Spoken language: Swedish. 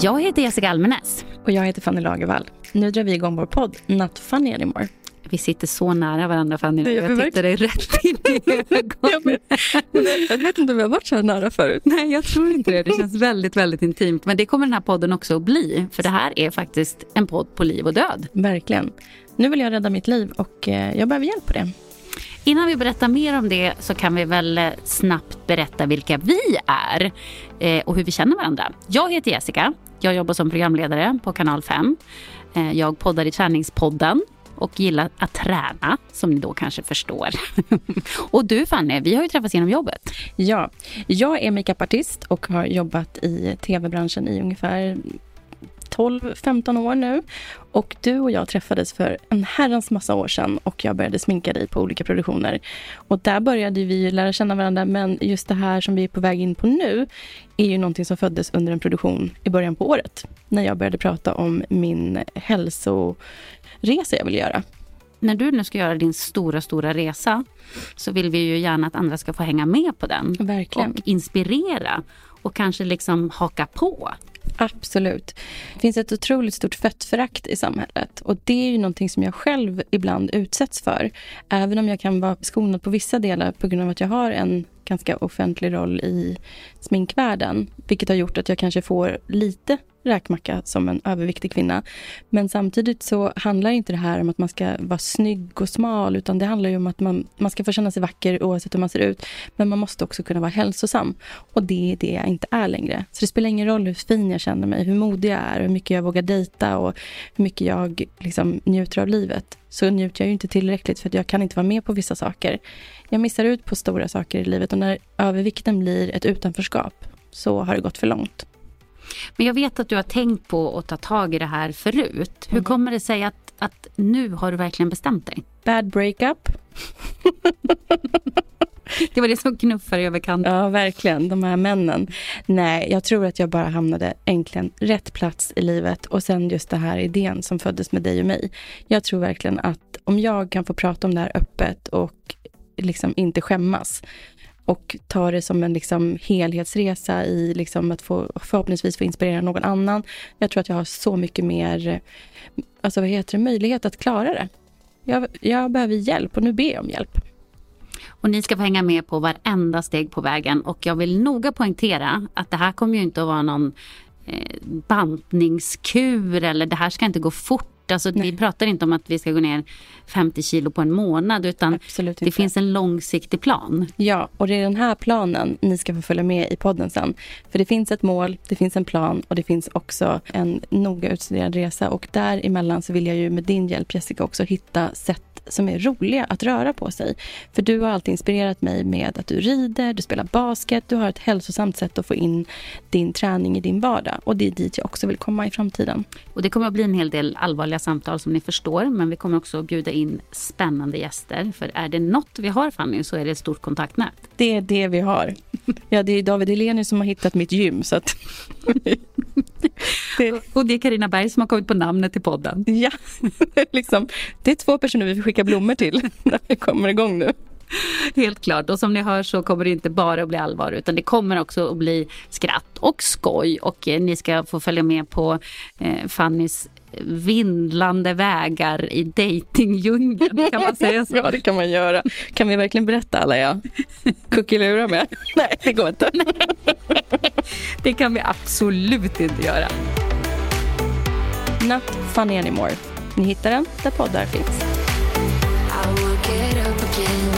Jag heter Jessica Almenäs. Och jag heter Fanny Lagervall. Nu drar vi igång vår podd Not Funny Anymore. Vi sitter så nära varandra Fanny. Det jag tittar dig rätt in i ögonen. jag vet inte om vi har varit så här nära förut. Nej, jag tror inte det. Det känns väldigt, väldigt intimt. Men det kommer den här podden också att bli. För det här är faktiskt en podd på liv och död. Verkligen. Nu vill jag rädda mitt liv och eh, jag behöver hjälp på det. Innan vi berättar mer om det så kan vi väl eh, snabbt berätta vilka vi är eh, och hur vi känner varandra. Jag heter Jessica. Jag jobbar som programledare på Kanal 5. Eh, jag poddar i Träningspodden och gillar att träna, som ni då kanske förstår. och du Fanny, vi har ju träffats genom jobbet. Ja, jag är makeupartist och har jobbat i tv-branschen i ungefär 12-15 år nu. Och du och jag träffades för en herrans massa år sedan och jag började sminka dig på olika produktioner. Och där började vi lära känna varandra men just det här som vi är på väg in på nu är ju någonting som föddes under en produktion i början på året. När jag började prata om min hälsoresa jag vill göra. När du nu ska göra din stora, stora resa så vill vi ju gärna att andra ska få hänga med på den. Verkligen. Och inspirera och kanske liksom haka på. Absolut. Det finns ett otroligt stort fettförakt i samhället. Och det är ju någonting som jag själv ibland utsätts för. Även om jag kan vara skonad på vissa delar på grund av att jag har en ganska offentlig roll i sminkvärlden. Vilket har gjort att jag kanske får lite räkmacka som en överviktig kvinna. Men samtidigt så handlar inte det här om att man ska vara snygg och smal utan det handlar ju om att man, man ska få känna sig vacker oavsett hur man ser ut. Men man måste också kunna vara hälsosam. Och det är det jag inte är längre. Så det spelar ingen roll hur fin jag känner mig, hur modig jag är, hur mycket jag vågar dejta och hur mycket jag liksom njuter av livet. Så njuter jag ju inte tillräckligt för att jag kan inte vara med på vissa saker. Jag missar ut på stora saker i livet och när övervikten blir ett utanförskap så har det gått för långt. Men jag vet att du har tänkt på att ta tag i det här förut. Hur mm. kommer det sig att, att nu har du verkligen bestämt dig? Bad breakup. det var det som knuffade över kanten. Ja, verkligen. De här männen. Nej, jag tror att jag bara hamnade äntligen rätt plats i livet och sen just den här idén som föddes med dig och mig. Jag tror verkligen att om jag kan få prata om det här öppet och liksom inte skämmas och ta det som en liksom helhetsresa i liksom att få, förhoppningsvis få inspirera någon annan. Jag tror att jag har så mycket mer alltså vad heter det, möjlighet att klara det. Jag, jag behöver hjälp och nu ber jag om hjälp. Och ni ska få hänga med på varenda steg på vägen och jag vill noga poängtera att det här kommer ju inte att vara någon eh, bantningskur eller det här ska inte gå fort Alltså, vi pratar inte om att vi ska gå ner 50 kilo på en månad utan det finns en långsiktig plan. Ja, och det är den här planen ni ska få följa med i podden sen. För det finns ett mål, det finns en plan och det finns också en noga utstuderad resa och däremellan så vill jag ju med din hjälp Jessica också hitta sätt som är roliga att röra på sig. För du har alltid inspirerat mig med att du rider, du spelar basket, du har ett hälsosamt sätt att få in din träning i din vardag. Och det är dit jag också vill komma i framtiden. Och det kommer att bli en hel del allvarliga samtal som ni förstår. Men vi kommer också att bjuda in spännande gäster. För är det något vi har Fanny så är det ett stort kontaktnät. Det är det vi har. Ja, det är David Elenius som har hittat mitt gym. Så att... det... Och det är Karina Berg som har kommit på namnet till podden. Ja, liksom. det är två personer vi får skicka blommor till när vi kommer igång nu. Helt klart. Och som ni hör så kommer det inte bara att bli allvar utan det kommer också att bli skratt och skoj. Och eh, ni ska få följa med på eh, Fannys vindlande vägar i dejtingdjungeln. Kan man säga så? ja, det kan man göra. Kan vi verkligen berätta alla jag kuckelurar med? Nej, det går inte. det kan vi absolut inte göra. Not funny anymore. Ni hittar den där poddar finns. again